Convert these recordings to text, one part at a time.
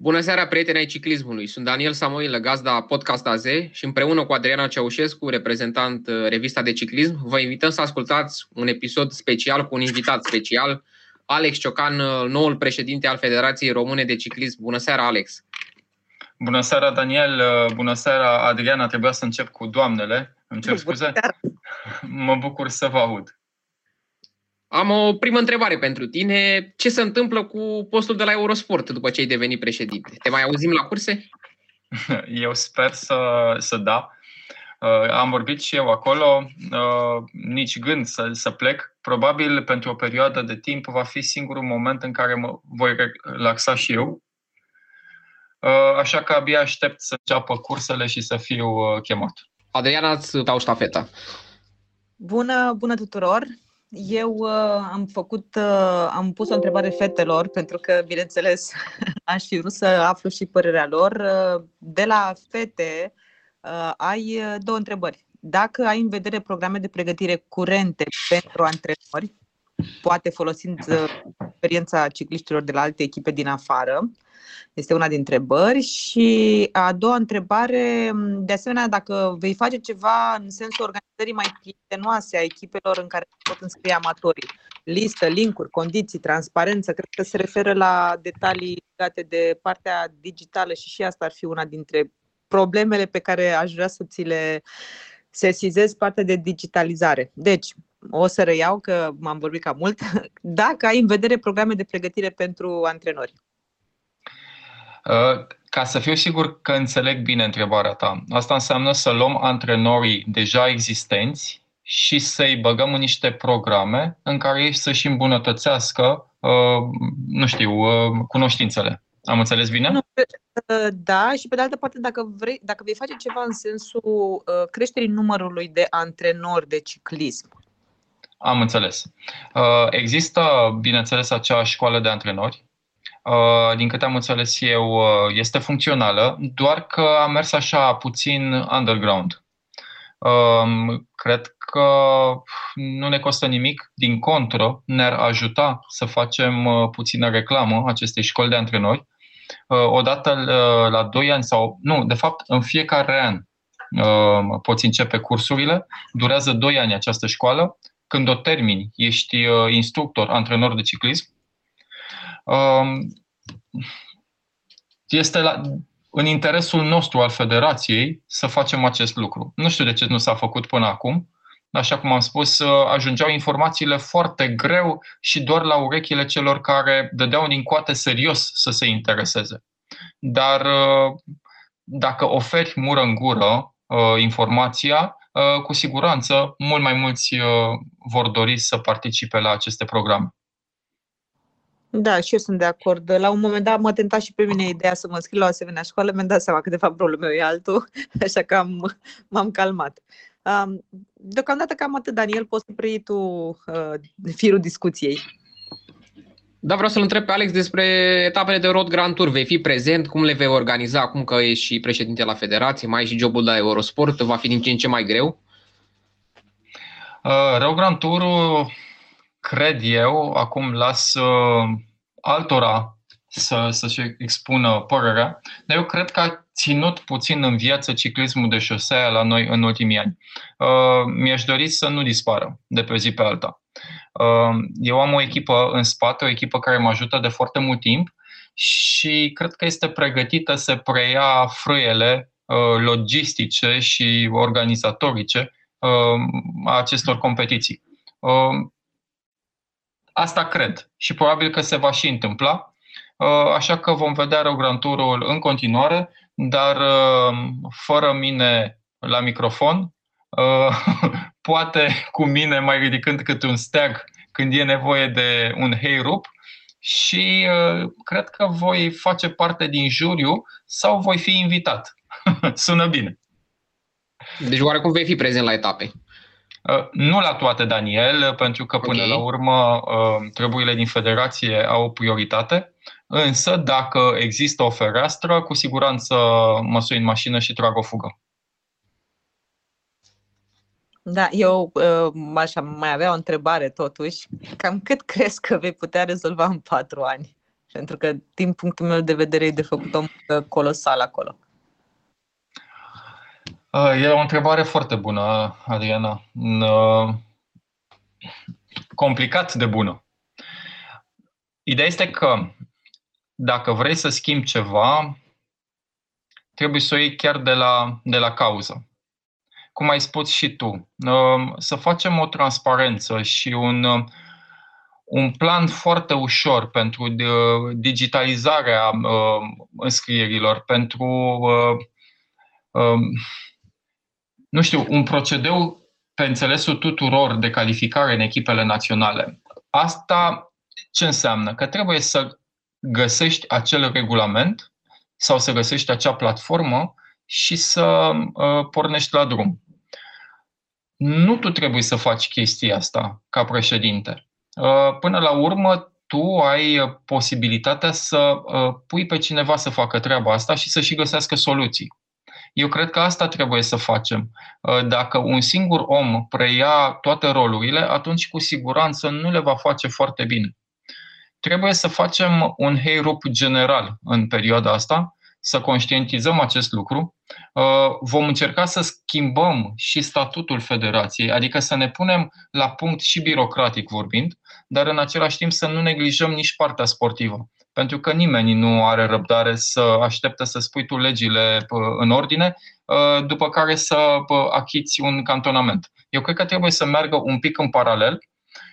Bună seara, prieteni ai ciclismului! Sunt Daniel Samoilă, gazda Podcast AZ și împreună cu Adriana Ceaușescu, reprezentant uh, revista de ciclism, vă invităm să ascultați un episod special cu un invitat special, Alex Ciocan, uh, noul președinte al Federației Române de Ciclism. Bună seara, Alex! Bună seara, Daniel! Uh, bună seara, Adriana! Trebuia să încep cu doamnele. Îmi cer scuze? Mă bucur să vă aud. Am o primă întrebare pentru tine. Ce se întâmplă cu postul de la Eurosport după ce ai devenit președinte? Te mai auzim la curse? Eu sper să, să da. Uh, am vorbit și eu acolo, uh, nici gând să, să plec. Probabil pentru o perioadă de timp va fi singurul moment în care mă voi relaxa și eu. Uh, așa că abia aștept să înceapă cursele și să fiu chemat. Adriana, îți dau ștafeta. Bună, bună tuturor! Eu uh, am făcut, uh, am pus o întrebare fetelor, pentru că, bineînțeles, aș fi vrut să aflu și părerea lor. Uh, de la fete uh, ai uh, două întrebări. Dacă ai în vedere programe de pregătire curente pentru antrenori, poate folosind uh, experiența cicliștilor de la alte echipe din afară, este una dintre întrebări. Și a doua întrebare, de asemenea, dacă vei face ceva în sensul organizării mai prietenoase a echipelor în care pot înscrie amatorii. Listă, linkuri, condiții, transparență, cred că se referă la detalii legate de partea digitală și și asta ar fi una dintre problemele pe care aș vrea să ți le sesizez partea de digitalizare. Deci, o să reiau că m-am vorbit cam mult, dacă ai în vedere programe de pregătire pentru antrenori. Uh, ca să fiu sigur că înțeleg bine întrebarea ta, asta înseamnă să luăm antrenorii deja existenți și să-i băgăm în niște programe în care ei să-și îmbunătățească, uh, nu știu, uh, cunoștințele. Am înțeles bine? Da, și pe de altă parte, dacă, vrei, dacă vei face ceva în sensul creșterii numărului de antrenori de ciclism. Am înțeles. Există, bineînțeles, acea școală de antrenori Uh, din câte am înțeles eu, uh, este funcțională, doar că a mers așa puțin underground. Um, cred că nu ne costă nimic, din contră, ne-ar ajuta să facem uh, puțină reclamă acestei școli de antrenori. Odată la 2 ani sau, nu, de fapt, în fiecare an poți începe cursurile, durează 2 ani această școală. Când o termini, ești instructor, antrenor de ciclism, Um, este la, în interesul nostru al federației să facem acest lucru. Nu știu de ce nu s-a făcut până acum. Așa cum am spus, uh, ajungeau informațiile foarte greu și doar la urechile celor care dădeau din coate serios să se intereseze. Dar uh, dacă oferi mură în gură uh, informația, cu siguranță mult mai mulți vor dori să participe la aceste programe. Da, și eu sunt de acord. La un moment dat mă tenta și pe mine ideea să mă scriu la o asemenea școală, mi-am dat seama că de fapt rolul meu e altul, așa că am, m-am calmat. Um, deocamdată cam atât, Daniel, poți să preiei tu uh, firul discuției. Da, vreau să-l întreb pe Alex despre etapele de Road Grand Tour. Vei fi prezent? Cum le vei organiza acum că ești și președinte la federație, mai ai și jobul la Eurosport? Va fi din ce în ce mai greu? Uh, Road Grand Tour cred eu, acum las uh, altora să, să-și expună părerea, dar eu cred că a ținut puțin în viață ciclismul de șosea la noi în ultimii ani. Uh, mi-aș dori să nu dispară de pe zi pe alta. Uh, eu am o echipă în spate, o echipă care mă ajută de foarte mult timp și cred că este pregătită să preia frâiele uh, logistice și organizatorice uh, a acestor competiții. Uh, Asta cred și probabil că se va și întâmpla. Uh, așa că vom vedea Rogranturul în continuare, dar uh, fără mine la microfon, uh, poate cu mine mai ridicând câte un steag când e nevoie de un heirup și cred că voi face parte din juriu sau voi fi invitat. Sună bine. Deci oarecum vei fi prezent la etape. Uh, nu la toate, Daniel, pentru că până okay. la urmă uh, treburile din federație au prioritate, însă dacă există o fereastră, cu siguranță mă sui în mașină și trag o fugă. Da, eu uh, aș mai avea o întrebare totuși. Cam cât crezi că vei putea rezolva în patru ani? Pentru că, din punctul meu de vedere, e de făcut o muncă colosală acolo. E o întrebare foarte bună, Adriana. Complicat de bună. Ideea este că dacă vrei să schimbi ceva, trebuie să o iei chiar de la, de la cauză. Cum ai spus și tu, să facem o transparență și un, un plan foarte ușor pentru digitalizarea înscrierilor, pentru, nu știu, un procedeu pe înțelesul tuturor de calificare în echipele naționale. Asta ce înseamnă? Că trebuie să găsești acel regulament sau să găsești acea platformă și să uh, pornești la drum. Nu tu trebuie să faci chestia asta ca președinte. Uh, până la urmă, tu ai posibilitatea să uh, pui pe cineva să facă treaba asta și să și găsească soluții. Eu cred că asta trebuie să facem. Uh, dacă un singur om preia toate rolurile, atunci cu siguranță nu le va face foarte bine. Trebuie să facem un heirup general în perioada asta, să conștientizăm acest lucru. Uh, vom încerca să schimbăm și statutul federației, adică să ne punem la punct și birocratic vorbind, dar în același timp să nu neglijăm nici partea sportivă. Pentru că nimeni nu are răbdare să aștepte să spui tu legile uh, în ordine, uh, după care să achiți un cantonament. Eu cred că trebuie să meargă un pic în paralel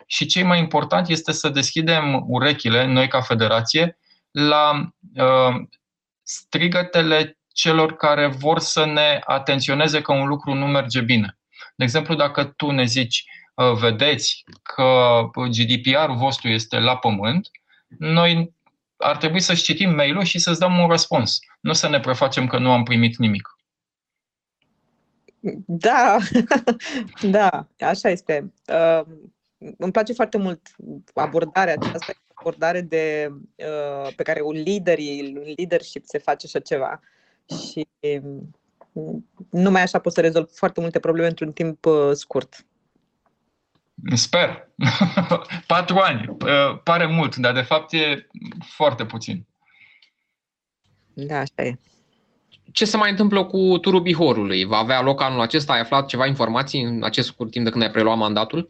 și ce mai important este să deschidem urechile, noi ca federație, la uh, strigătele celor care vor să ne atenționeze că un lucru nu merge bine. De exemplu, dacă tu ne zici, uh, vedeți că GDPR-ul vostru este la pământ, noi ar trebui să citim mail-ul și să-ți dăm un răspuns. Nu să ne prefacem că nu am primit nimic. Da, da, așa este. Uh, îmi place foarte mult abordarea aceasta, abordare de, uh, pe care un lider, un leadership se face așa ceva. Și um, numai așa poți să rezolvi foarte multe probleme într-un timp uh, scurt. Sper. Patru ani. Uh, pare mult, dar de fapt e foarte puțin. Da, așa e. Ce se mai întâmplă cu turul Bihorului? Va avea loc anul acesta? Ai aflat ceva informații în acest scurt timp de când ai preluat mandatul?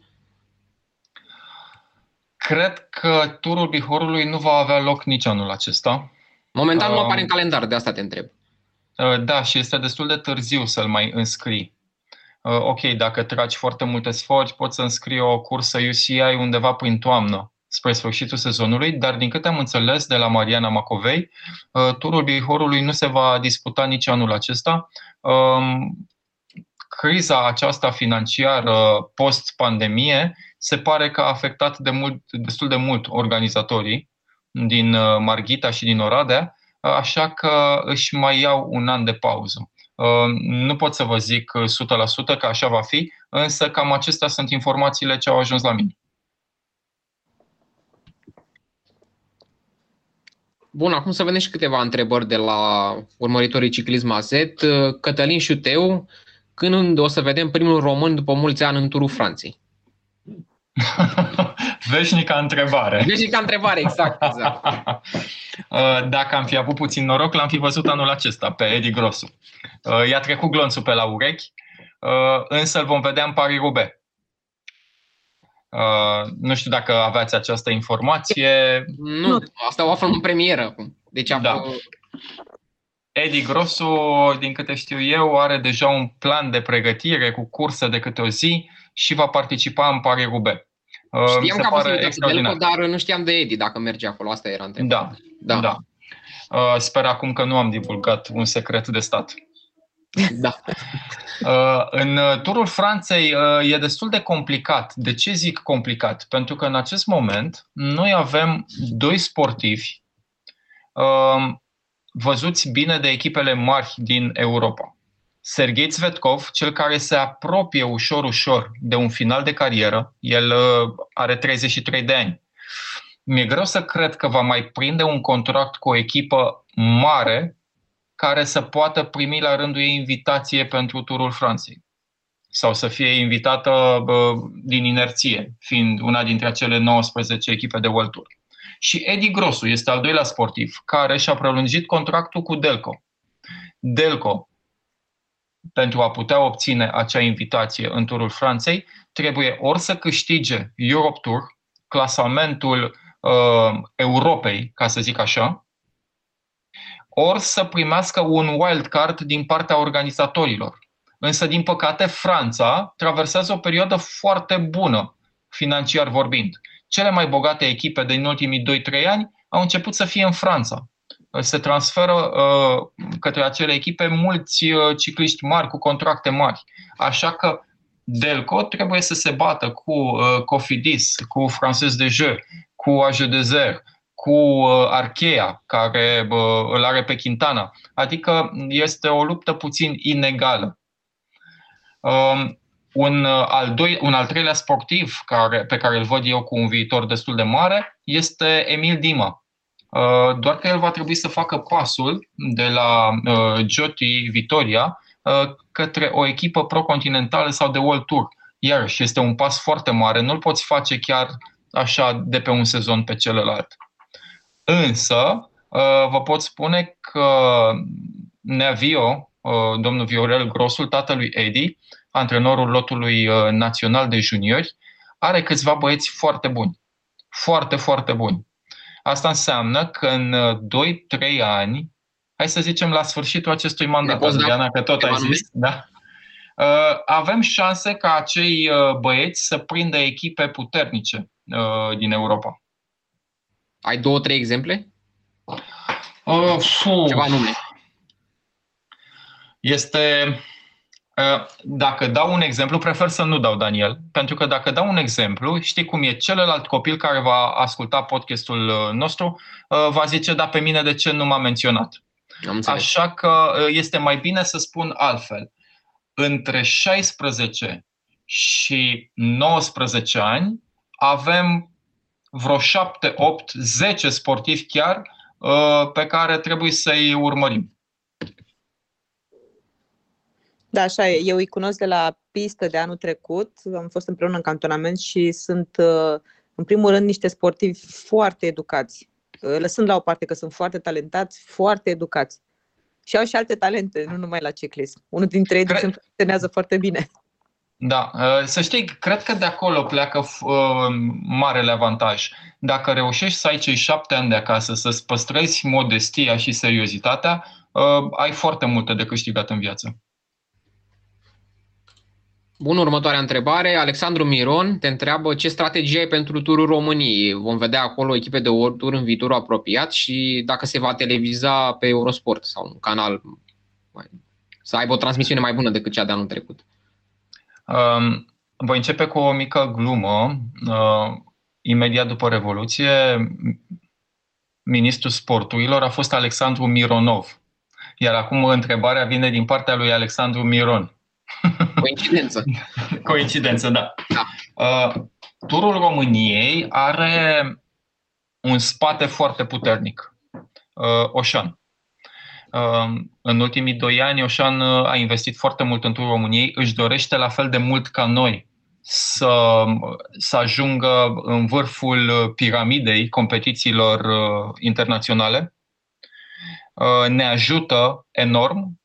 Cred că turul Bihorului nu va avea loc nici anul acesta. Momentan nu apare în calendar, de asta te întreb. Uh, da, și este destul de târziu să-l mai înscrii. Uh, ok, dacă tragi foarte multe sfori, poți să înscrii o cursă UCI undeva prin toamnă, spre sfârșitul sezonului, dar din câte am înțeles de la Mariana Macovei, uh, turul Bihorului nu se va disputa nici anul acesta. Um, criza aceasta financiară post-pandemie se pare că a afectat de mult, destul de mult organizatorii din uh, Marghita și din Oradea, așa că își mai iau un an de pauză. Uh, nu pot să vă zic 100% că așa va fi, însă cam acestea sunt informațiile ce au ajuns la mine. Bun, acum să vedem și câteva întrebări de la urmăritorii ciclism AZ. Cătălin Șuteu, când o să vedem primul român după mulți ani în turul Franței? Veșnica întrebare. Veșnica întrebare, exact. exact. Uh, dacă am fi avut puțin noroc, l-am fi văzut anul acesta pe Edi Grosu. Uh, i-a trecut glonțul pe la urechi, uh, însă îl vom vedea în Paris Roubaix. Nu știu dacă aveați această informație. Nu, asta o aflăm în premieră. Deci da. Fost... Edi Grosu, din câte știu eu, are deja un plan de pregătire cu cursă de câte o zi și va participa în Paris Roubaix. Uh, știam că a fost de Delco, dar nu știam de Edi dacă merge acolo. Asta era întrebarea. Da, da. da. Uh, sper acum că nu am divulgat un secret de stat. Da. Uh, în turul Franței e destul de complicat. De ce zic complicat? Pentru că în acest moment noi avem doi sportivi văzuți bine de echipele mari din Europa. Sergei Tsvetkov, cel care se apropie ușor, ușor de un final de carieră, el uh, are 33 de ani. Mi-e greu să cred că va mai prinde un contract cu o echipă mare care să poată primi la rândul ei invitație pentru turul Franței sau să fie invitată din inerție, fiind una dintre acele 19 echipe de World Tour. Și Edi Grosu este al doilea sportiv care și-a prelungit contractul cu Delco. Delco, pentru a putea obține acea invitație în turul Franței, trebuie ori să câștige Europe Tour, clasamentul uh, Europei, ca să zic așa, ori să primească un wild card din partea organizatorilor. Însă, din păcate, Franța traversează o perioadă foarte bună, financiar vorbind. Cele mai bogate echipe din ultimii 2-3 ani au început să fie în Franța. Se transferă uh, către acele echipe mulți uh, cicliști mari cu contracte mari. Așa că Delco trebuie să se bată cu uh, Cofidis, cu Française de Jeu, cu AG Desert, cu uh, Arkea, care uh, îl are pe Quintana. Adică este o luptă puțin inegală. Um, un uh, al, doi, un al treilea sportiv care, pe care îl văd eu cu un viitor destul de mare este Emil Dima. Uh, doar că el va trebui să facă pasul de la uh, Joti Vitoria către o echipă pro-continentală sau de World Tour. Iarăși, este un pas foarte mare, nu-l poți face chiar așa de pe un sezon pe celălalt. Însă, vă pot spune că Neavio, domnul Viorel Grosul, tatălui Edi, antrenorul lotului uh, național de juniori, are câțiva băieți foarte buni. Foarte, foarte buni. Asta înseamnă că în 2-3 uh, ani, hai să zicem la sfârșitul acestui mandat, Adriana, că tot ai zis, da? Uh, avem șanse ca acei băieți să prindă echipe puternice din Europa. Ai două, trei exemple? Uh, Ceva nume. Este Uh, dacă dau un exemplu, prefer să nu dau Daniel, pentru că dacă dau un exemplu, știi cum e, celălalt copil care va asculta podcastul uh, nostru uh, va zice, da, pe mine de ce nu m-a menționat. Așa că este mai bine să spun altfel. Între 16 și 19 ani avem vreo 7, 8, 10 sportivi chiar pe care trebuie să-i urmărim. Da, așa e. Eu îi cunosc de la pistă de anul trecut. Am fost împreună în cantonament și sunt, uh, în primul rând, niște sportivi foarte educați. Uh, lăsând la o parte că sunt foarte talentați, foarte educați. Și au și alte talente, nu numai la ciclism. Unul dintre ei, de exemplu, funcționează foarte bine. Da, uh, să știi, cred că de acolo pleacă marele avantaj. Dacă reușești să ai cei șapte ani de acasă, să-ți păstrezi modestia și seriozitatea, ai foarte multe de câștigat în viață. Bun, următoarea întrebare. Alexandru Miron te întreabă ce strategie ai pentru turul României. Vom vedea acolo echipe de tur în viitorul apropiat și dacă se va televiza pe Eurosport sau un canal să aibă o transmisiune mai bună decât cea de anul trecut. Um, voi începe cu o mică glumă. Uh, imediat după Revoluție, ministrul sporturilor a fost Alexandru Mironov. Iar acum întrebarea vine din partea lui Alexandru Miron. Coincidență. Coincidență, da. da. Uh, turul României are un spate foarte puternic. Uh, Oșan. Uh, în ultimii doi ani, Oșan a investit foarte mult în turul României, își dorește la fel de mult ca noi să, să ajungă în vârful piramidei competițiilor internaționale. Ne ajută enorm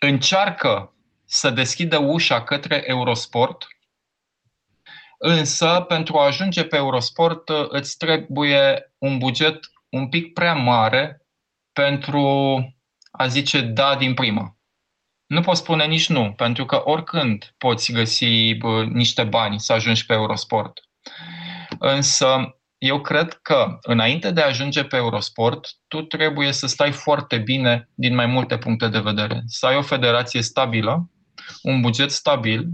încearcă să deschidă ușa către Eurosport, însă pentru a ajunge pe Eurosport îți trebuie un buget un pic prea mare pentru a zice da din prima. Nu poți spune nici nu, pentru că oricând poți găsi niște bani să ajungi pe Eurosport. Însă eu cred că înainte de a ajunge pe Eurosport, tu trebuie să stai foarte bine din mai multe puncte de vedere. Să ai o federație stabilă, un buget stabil,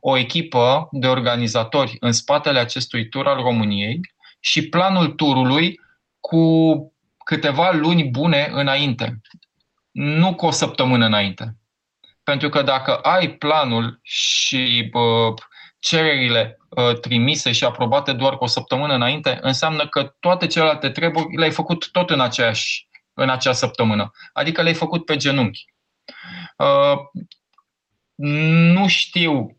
o echipă de organizatori în spatele acestui tur al României și planul turului cu câteva luni bune înainte, nu cu o săptămână înainte. Pentru că dacă ai planul și bă, cererile uh, trimise și aprobate doar cu o săptămână înainte, înseamnă că toate celelalte treburi le-ai făcut tot în, aceeași, în acea săptămână. Adică le-ai făcut pe genunchi. Uh, nu știu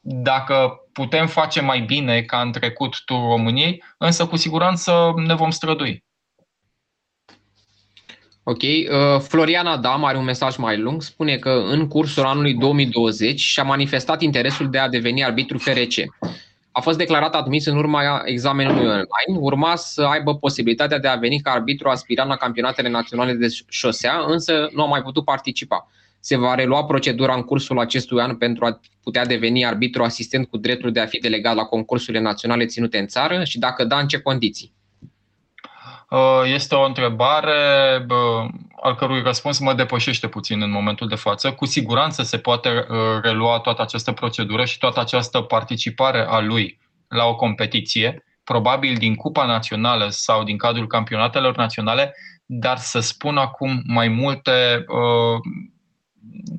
dacă putem face mai bine ca în trecut Turul României, însă cu siguranță ne vom strădui. Ok. Uh, Floriana Adam are un mesaj mai lung. Spune că în cursul anului 2020 și-a manifestat interesul de a deveni arbitru FRC. A fost declarat admis în urma examenului online. Urma să aibă posibilitatea de a veni ca arbitru aspirant la campionatele naționale de șosea, însă nu a mai putut participa. Se va relua procedura în cursul acestui an pentru a putea deveni arbitru asistent cu dreptul de a fi delegat la concursurile naționale ținute în țară și dacă da, în ce condiții? Uh, este o întrebare al cărui răspuns mă depășește puțin în momentul de față. Cu siguranță se poate uh, relua toată această procedură și toată această participare a lui la o competiție, probabil din Cupa Națională sau din cadrul campionatelor naționale, dar să spun acum mai multe, uh,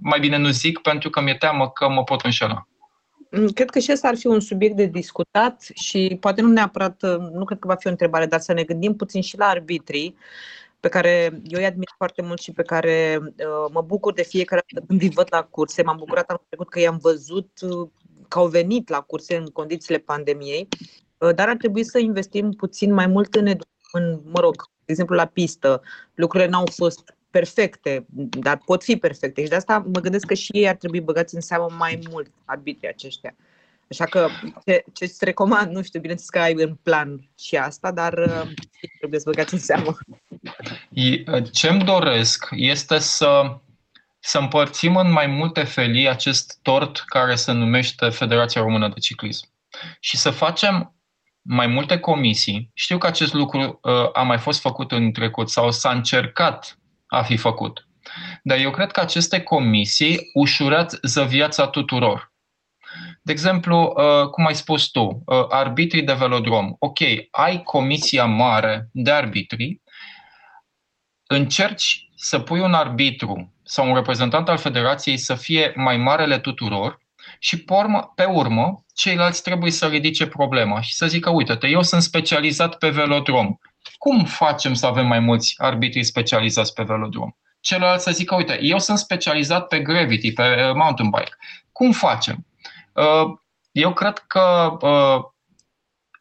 mai bine nu zic, pentru că mi-e teamă că mă pot înșela. Mm, cred că și ăsta ar fi un subiect de discutat și poate nu neapărat, uh, nu cred că va fi o întrebare, dar să ne gândim puțin și la arbitrii pe care eu îi admir foarte mult și pe care uh, mă bucur de fiecare dată când îi văd la curse. M-am bucurat anul trecut că i-am văzut uh, că au venit la curse în condițiile pandemiei, uh, dar ar trebui să investim puțin mai mult în, în mă rog, de exemplu la pistă. Lucrurile n-au fost perfecte, dar pot fi perfecte. Și de asta mă gândesc că și ei ar trebui băgați în seamă mai mult arbitrii aceștia. Așa că ce, ce îți recomand, nu știu, bineînțeles că ai în plan și asta, dar uh, trebuie să băgați în seamă. Ce-mi doresc este să, să împărțim în mai multe felii acest tort care se numește Federația Română de Ciclism și să facem mai multe comisii. Știu că acest lucru uh, a mai fost făcut în trecut sau s-a încercat a fi făcut. Dar eu cred că aceste comisii ușurează viața tuturor. De exemplu, uh, cum ai spus tu, uh, arbitrii de velodrom. Ok, ai comisia mare de arbitri, încerci să pui un arbitru sau un reprezentant al federației să fie mai marele tuturor și pe urmă, pe urmă ceilalți trebuie să ridice problema și să zică, uite-te, eu sunt specializat pe velodrom. Cum facem să avem mai mulți arbitri specializați pe velodrom? Celălalt să zică, uite, eu sunt specializat pe gravity, pe uh, mountain bike. Cum facem? Uh, eu cred că uh,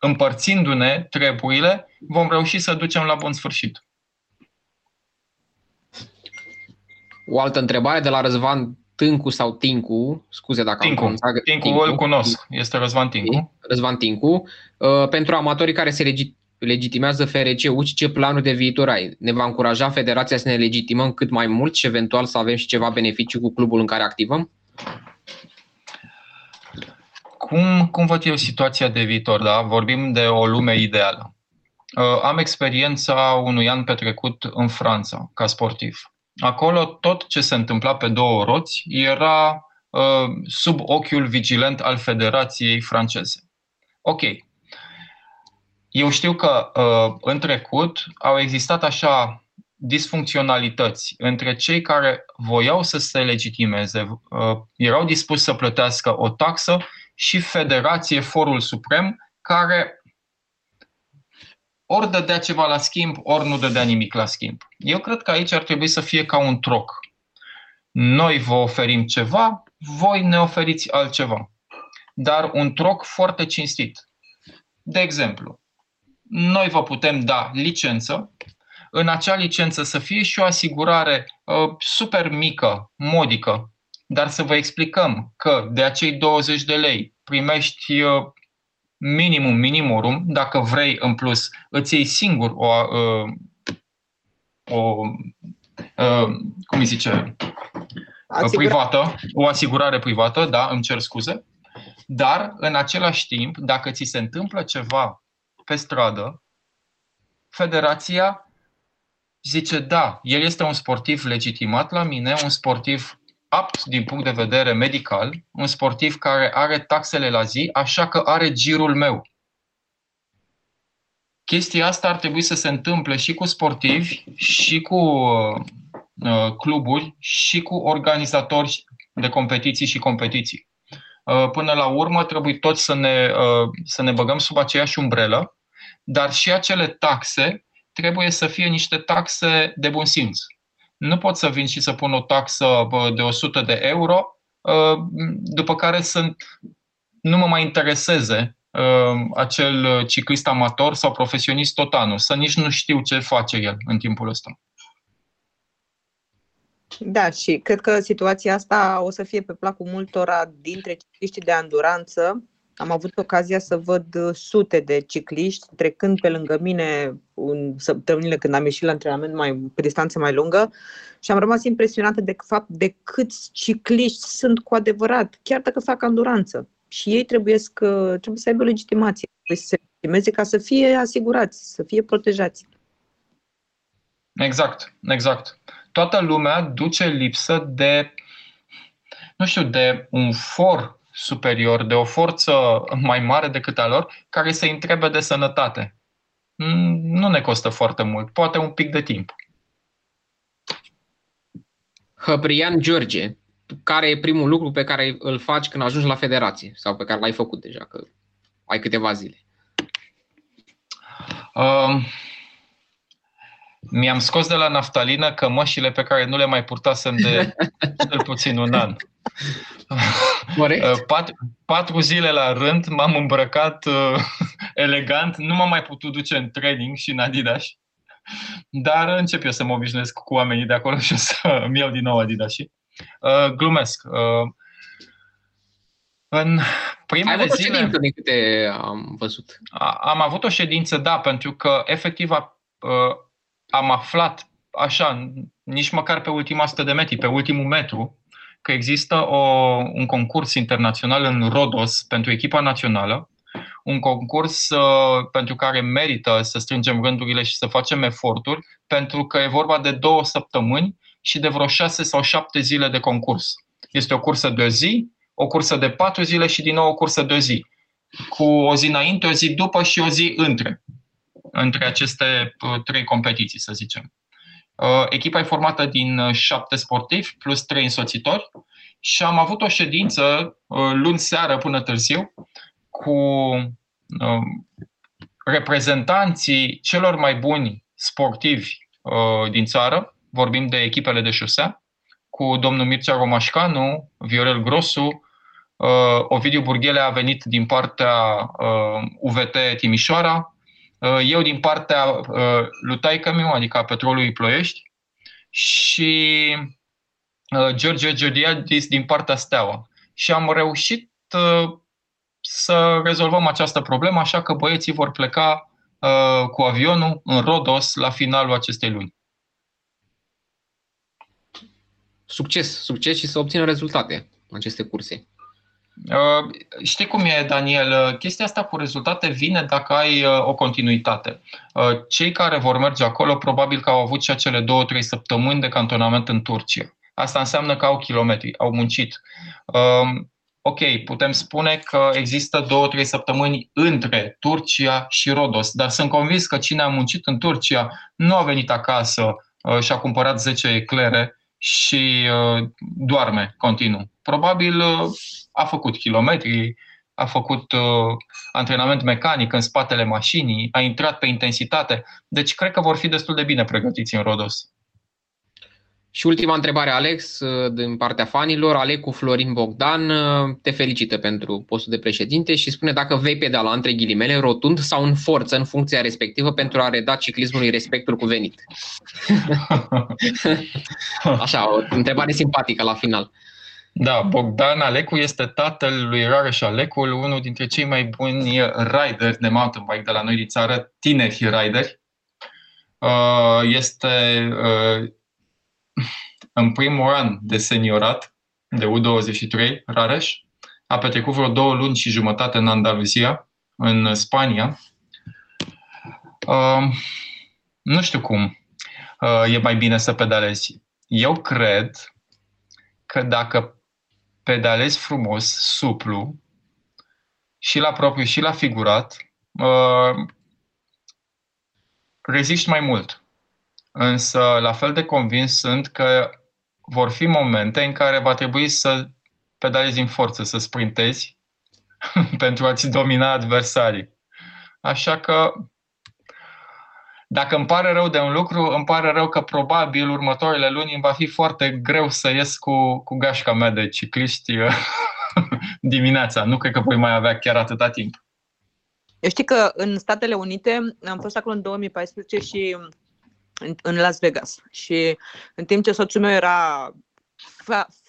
împărțindu-ne treburile, vom reuși să ducem la bun sfârșit. O altă întrebare de la Răzvan Tâncu sau Tincu, scuze dacă Tincu. am Tincu, Tincu, îl cunosc, este Răzvan Tincu. Răzvan Tincu. Uh, pentru amatorii care se legit, legitimează FRC, UCI, ce planuri de viitor ai? Ne va încuraja federația să ne legitimăm cât mai mult și eventual să avem și ceva beneficiu cu clubul în care activăm? Cum, cum văd eu situația de viitor? Da? Vorbim de o lume ideală. Uh, am experiența unui an petrecut în Franța, ca sportiv. Acolo tot ce se întâmpla pe două roți era uh, sub ochiul vigilent al Federației franceze. Ok. Eu știu că uh, în trecut au existat așa disfuncționalități între cei care voiau să se legitimeze, erau dispuși să plătească o taxă și Federație, Forul Suprem, care ori dădea ceva la schimb, ori nu dădea nimic la schimb. Eu cred că aici ar trebui să fie ca un troc. Noi vă oferim ceva, voi ne oferiți altceva. Dar un troc foarte cinstit. De exemplu, noi vă putem da licență, în acea licență să fie și o asigurare uh, super mică, modică, dar să vă explicăm că de acei 20 de lei primești uh, minimum minimorum, dacă vrei în plus, îți iei singur o, uh, o uh, cum îi zice, Asigura... privată, o asigurare privată, da, îmi cer scuze, dar în același timp, dacă ți se întâmplă ceva pe stradă, federația zice, da, el este un sportiv legitimat la mine, un sportiv apt din punct de vedere medical, un sportiv care are taxele la zi, așa că are girul meu. Chestia asta ar trebui să se întâmple și cu sportivi, și cu uh, cluburi, și cu organizatori de competiții și competiții. Uh, până la urmă, trebuie toți să ne, uh, să ne băgăm sub aceeași umbrelă, dar și acele taxe trebuie să fie niște taxe de bun simț nu pot să vin și să pun o taxă de 100 de euro, ă, după care sunt nu mă mai intereseze uh, acel ciclist amator sau profesionist tot anul, să nici nu știu ce face el în timpul ăsta. Da, și cred că situația asta o să fie pe placul multora dintre cicliștii de anduranță. Am avut ocazia să văd sute de cicliști trecând pe lângă mine în săptămânile când am ieșit la antrenament mai, pe distanță mai lungă și am rămas impresionată de fapt de câți cicliști sunt cu adevărat, chiar dacă fac anduranță. Și ei trebuie, să, trebuie să aibă legitimație, trebuie să se legitimeze ca să fie asigurați, să fie protejați. Exact, exact toată lumea duce lipsă de, nu știu, de un for superior, de o forță mai mare decât a lor, care să întrebe de sănătate. Mm, nu ne costă foarte mult, poate un pic de timp. Hăbrian George, care e primul lucru pe care îl faci când ajungi la federație sau pe care l-ai făcut deja, că ai câteva zile? Uh, mi-am scos de la naftalină cămășile pe care nu le mai purtasem de cel puțin un an. Pat, patru zile la rând m-am îmbrăcat uh, elegant, nu m-am mai putut duce în training și în Adidas, dar încep eu să mă obișnuiesc cu oamenii de acolo și o să-mi iau din nou Adidas. Uh, glumesc. Uh, în primele Ai zile... ședință din câte am văzut. A, am avut o ședință, da, pentru că efectiv a, uh, am aflat așa, nici măcar pe ultima 100 de metri, pe ultimul metru, că există o, un concurs internațional în Rodos pentru echipa națională, un concurs uh, pentru care merită să strângem rândurile și să facem eforturi, pentru că e vorba de două săptămâni și de vreo șase sau șapte zile de concurs. Este o cursă de o zi, o cursă de patru zile și din nou o cursă de o zi. Cu o zi înainte, o zi după și o zi între între aceste uh, trei competiții, să zicem. Uh, echipa e formată din uh, șapte sportivi plus trei însoțitori și am avut o ședință luni seară până târziu cu reprezentanții celor mai buni sportivi din țară, vorbim de echipele de șosea, cu domnul Mircea Romașcanu, Viorel Grosu, Ovidiu Burghele a venit din partea UVT Timișoara, Uh, eu din partea uh, lui taică meu, adică a Petrolului Ploiești, și uh, George Georgiadis din partea Steaua. Și am reușit să rezolvăm această problemă, așa că băieții vor pleca cu avionul în Rodos la finalul acestei luni. Succes, succes și să obțină rezultate în aceste curse. Uh, știi cum e, Daniel? Uh, chestia asta cu rezultate vine dacă ai uh, o continuitate. Cei care vor merge acolo probabil că au avut și acele două, trei săptămâni de cantonament în Turcia. Asta înseamnă că au kilometri, au muncit. Um, ok, putem spune că există două, trei săptămâni între Turcia și Rodos, dar sunt convins că cine a muncit în Turcia nu a venit acasă și a cumpărat 10 eclere și doarme continuu. Probabil a făcut kilometri, a făcut uh, antrenament mecanic în spatele mașinii, a intrat pe intensitate. Deci cred că vor fi destul de bine pregătiți în Rodos. Și ultima întrebare, Alex, uh, din partea fanilor. Alecu Florin Bogdan uh, te felicită pentru postul de președinte și spune dacă vei pedala între ghilimele rotund sau în forță în funcția respectivă pentru a reda ciclismului respectul cuvenit. Așa, o întrebare simpatică la final. Da, Bogdan Alecu este tatăl lui Rareș Alecul, unul dintre cei mai buni rideri de mountain bike de la noi din țară, tineri rideri. Uh, este uh, în primul an de seniorat, de U23, Rareș. A petrecut vreo două luni și jumătate în Andaluzia, în Spania. Uh, nu știu cum e mai bine să pedalezi. Eu cred că dacă pedalezi frumos, suplu, și la propriu și la figurat, uh, reziști mai mult. Însă, la fel de convins sunt că vor fi momente în care va trebui să pedalezi în forță, să sprintezi pentru a-ți domina adversarii. Așa că dacă îmi pare rău de un lucru, îmi pare rău că probabil următoarele luni îmi va fi foarte greu să ies cu, cu gașca mea de cicliști dimineața. Nu cred că voi mai avea chiar atâta timp. Eu știu că în Statele Unite am fost acolo în 2014 și în, în Las Vegas. Și în timp ce soțul meu era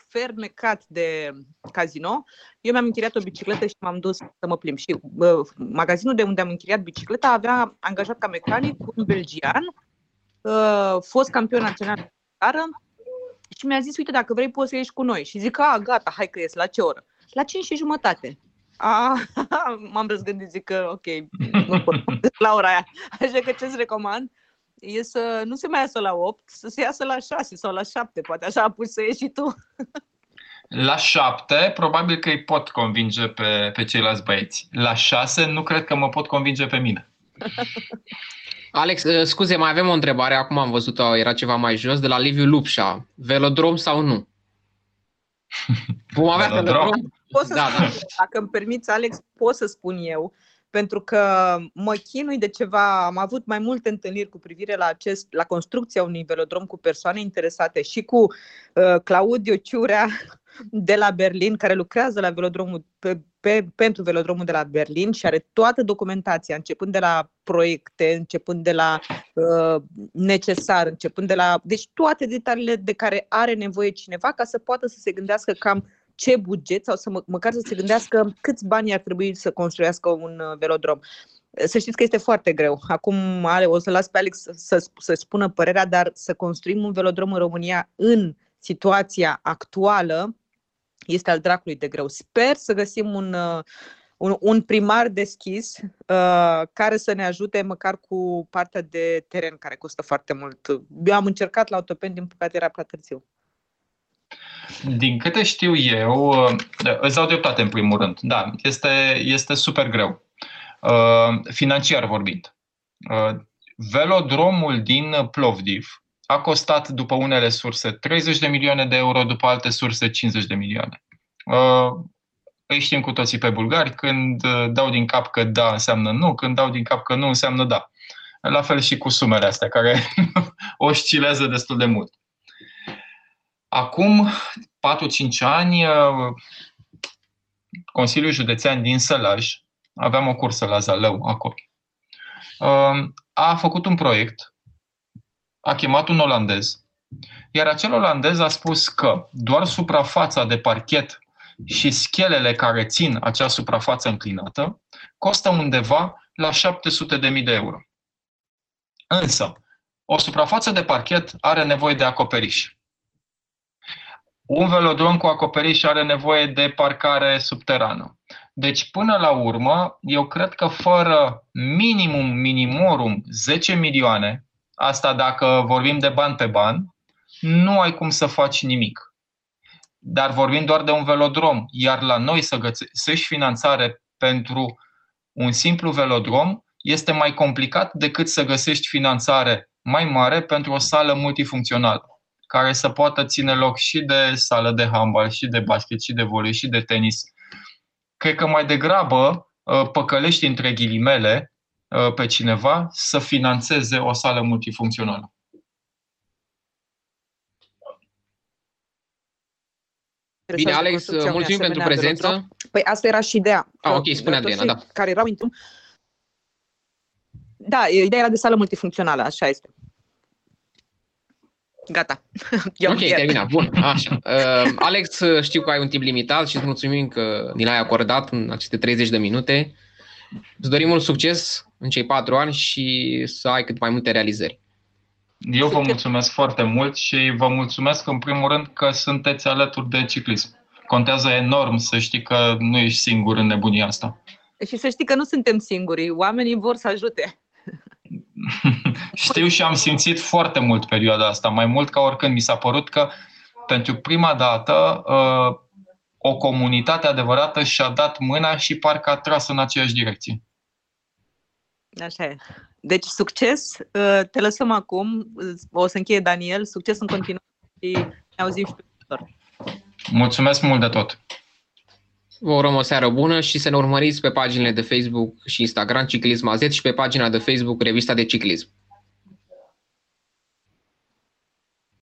fermecat de casino, eu mi-am închiriat o bicicletă și m-am dus să mă plimb. Și uh, magazinul de unde am închiriat bicicleta avea angajat ca mecanic un belgian, uh, fost campion național de țară, și mi-a zis, uite, dacă vrei poți să ieși cu noi. Și zic, a, gata, hai că ies, la ce oră? La 5 și jumătate. A, m-am răzgândit, zic că ok, nu pot la ora aia. Așa că ce-ți recomand e să nu se mai iasă la 8, să se iasă la 6 sau la 7, poate așa apuci să ieși și tu. La 7, probabil că îi pot convinge pe, pe ceilalți băieți. La 6, nu cred că mă pot convinge pe mine. Alex, uh, scuze, mai avem o întrebare, acum am văzut-o, era ceva mai jos, de la Liviu Lupșa. Velodrom sau nu? Vom avea velodrom? velodrom? Pot să da, spun, da. Dacă îmi permiți, Alex, pot să spun eu, pentru că mă chinui de ceva, am avut mai multe întâlniri cu privire la, acest, la construcția unui velodrom cu persoane interesate și cu uh, Claudio Ciurea de la Berlin, care lucrează la velodromul, pe, pe, pentru velodromul de la Berlin și are toată documentația, începând de la proiecte, începând de la uh, necesar, începând de la. Deci toate detaliile de care are nevoie cineva ca să poată să se gândească cam ce buget sau să mă, măcar să se gândească câți bani ar trebui să construiască un uh, velodrom. Să știți că este foarte greu. Acum are, o să las pe Alex să, să, să spună părerea, dar să construim un velodrom în România în situația actuală este al dracului de greu. Sper să găsim un, uh, un, un primar deschis uh, care să ne ajute măcar cu partea de teren care costă foarte mult. Eu am încercat la autopen, din păcate era prea târziu. Din câte știu eu, uh, îți dau dreptate în primul rând. Da, este, este super greu. Uh, financiar vorbind. Velodromul din Plovdiv a costat, după unele surse, 30 de milioane de euro, după alte surse, 50 de milioane. Îi știm cu toții pe bulgari, când dau din cap că da înseamnă nu, când dau din cap că nu înseamnă da. La fel și cu sumele astea, care oscilează destul de mult. Acum 4-5 ani, Consiliul Județean din Sălaj, aveam o cursă la Zalău acolo, a făcut un proiect, a chemat un olandez, iar acel olandez a spus că doar suprafața de parchet și schelele care țin acea suprafață înclinată costă undeva la 700.000 de euro. Însă, o suprafață de parchet are nevoie de acoperiș. Un velodrom cu acoperiș are nevoie de parcare subterană. Deci, până la urmă, eu cred că fără minimum, minimorum 10 milioane, asta dacă vorbim de bani pe bani, nu ai cum să faci nimic. Dar vorbim doar de un velodrom, iar la noi să găsești finanțare pentru un simplu velodrom este mai complicat decât să găsești finanțare mai mare pentru o sală multifuncțională, care să poată ține loc și de sală de handbal, și de basket, și de volei, și de tenis. Cred că mai degrabă uh, păcălești între ghilimele uh, pe cineva să financeze o sală multifuncțională. Bine, Alex, mulțumim pentru prezență. Păi asta era și ideea. Ah, ok, spune Adriana, da. Care erau intru... Da, ideea era de sală multifuncțională, așa este. Gata. Eu ok, terminat. Bun, așa. Uh, Alex, știu că ai un timp limitat și îți mulțumim că ni l-ai acordat în aceste 30 de minute. Îți dorim mult succes în cei patru ani și să ai cât mai multe realizări. Eu vă mulțumesc foarte mult și vă mulțumesc în primul rând că sunteți alături de ciclism. Contează enorm să știi că nu ești singur în nebunia asta. Și să știi că nu suntem singuri. Oamenii vor să ajute. Știu și am simțit foarte mult perioada asta, mai mult ca oricând. Mi s-a părut că pentru prima dată uh, o comunitate adevărată și-a dat mâna și parcă a tras în aceeași direcție. Așa e. Deci succes, uh, te lăsăm acum, o să încheie Daniel, succes în continuare și ne auzim și pe viitor. Mulțumesc mult de tot! Vă urăm o seară bună și să ne urmăriți pe paginile de Facebook și Instagram Ciclism AZ și pe pagina de Facebook Revista de Ciclism.